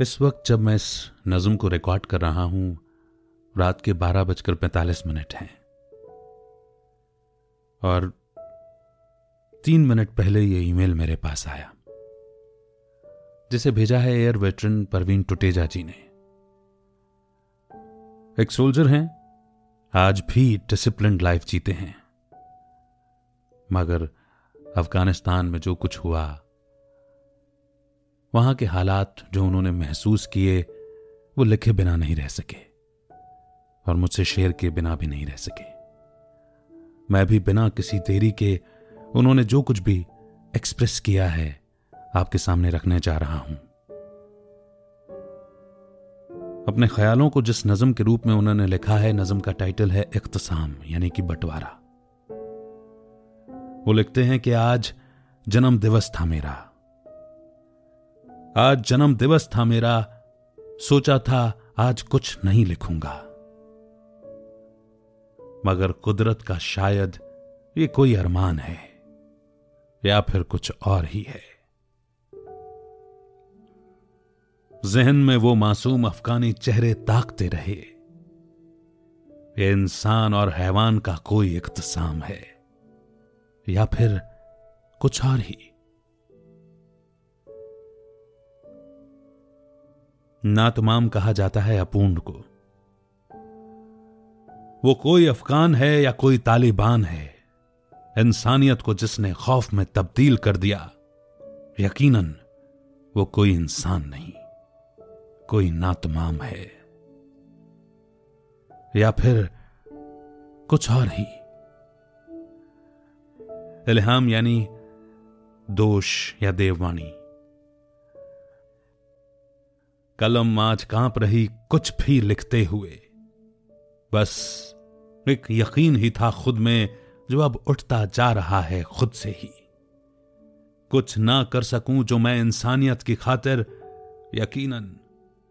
इस वक्त जब मैं इस नज्म को रिकॉर्ड कर रहा हूँ, रात के बारह बजकर पैंतालीस मिनट हैं। और तीन मिनट पहले ये ईमेल मेरे पास आया, जिसे भेजा है एयर वेटरन परवीन टुटेजा जी ने। एक सोल्जर हैं, आज भी डिसिप्लिन लाइफ जीते हैं। मगर अफ़गानिस्तान में जो कुछ हुआ वहाँ के हालात जो उन्होंने महसूस किए, वो लिखे बिना नहीं रह सके और मुझसे शेर के बिना भी नहीं रह सके। मैं भी बिना किसी देरी के उन्होंने जो कुछ भी एक्सप्रेस किया है, आपके सामने रखने जा रहा हूँ। अपने ख्यालों को जिस नज़म के रूप में उन्होंने लिखा है, नज़म का टाइटल है इख्तसाम, यानी कि बंटवारा। वो लिखते हैं कि आज जन्म दिवस था मेरा। आज जन्म दिवस था मेरा, सोचा था आज कुछ नहीं लिखूँगा। मगर कुदरत का शायद ये कोई अरमान है, या फिर कुछ और ही है। जहन में वो मासूम अफगानी चेहरे ताकते रहे। ये इंसान और हैवान का कोई इख्तसाम है, या फिर कुछ और ही। नातमाम कहा जाता है अपूर्ण को। वो कोई अफगान है या कोई तालिबान है, इंसानियत को जिसने खौफ में तब्दील कर दिया, यकीनन वो कोई इंसान नहीं, कोई नातमाम है। या फिर कुछ और ही। इल्हाम यानी दोष या देववाणी। कलम आज काँप रही, कुछ भी लिखते हुए। बस, एक यकीन ही था खुद में, जो अब उठता जा रहा है खुद से ही। कुछ ना कर सकूँ जो मैं इंसानियत की खातिर, यकीनन,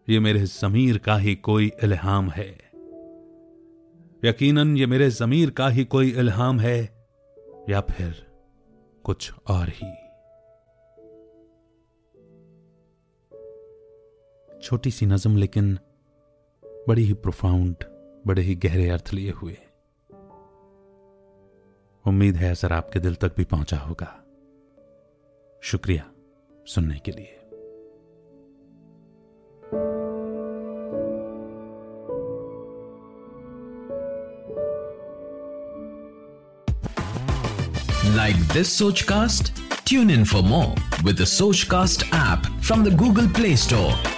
ये मेरे जमीर का ही कोई इल्हाम है। यकीनन, ये मेरे जमीर का ही कोई इल्हाम है, या फिर कुछ और ही। छोटी सी नजम, लेकिन बड़ी ही प्रोफाउंड बड़े ही गहरे अर्थ लिए हुए। उम्मीद है असर आपके दिल तक भी पहुँचा होगा। शुक्रिया सुनने के लिए। Like this Soch cast tune in for more with Soch cast app from the Google Play Store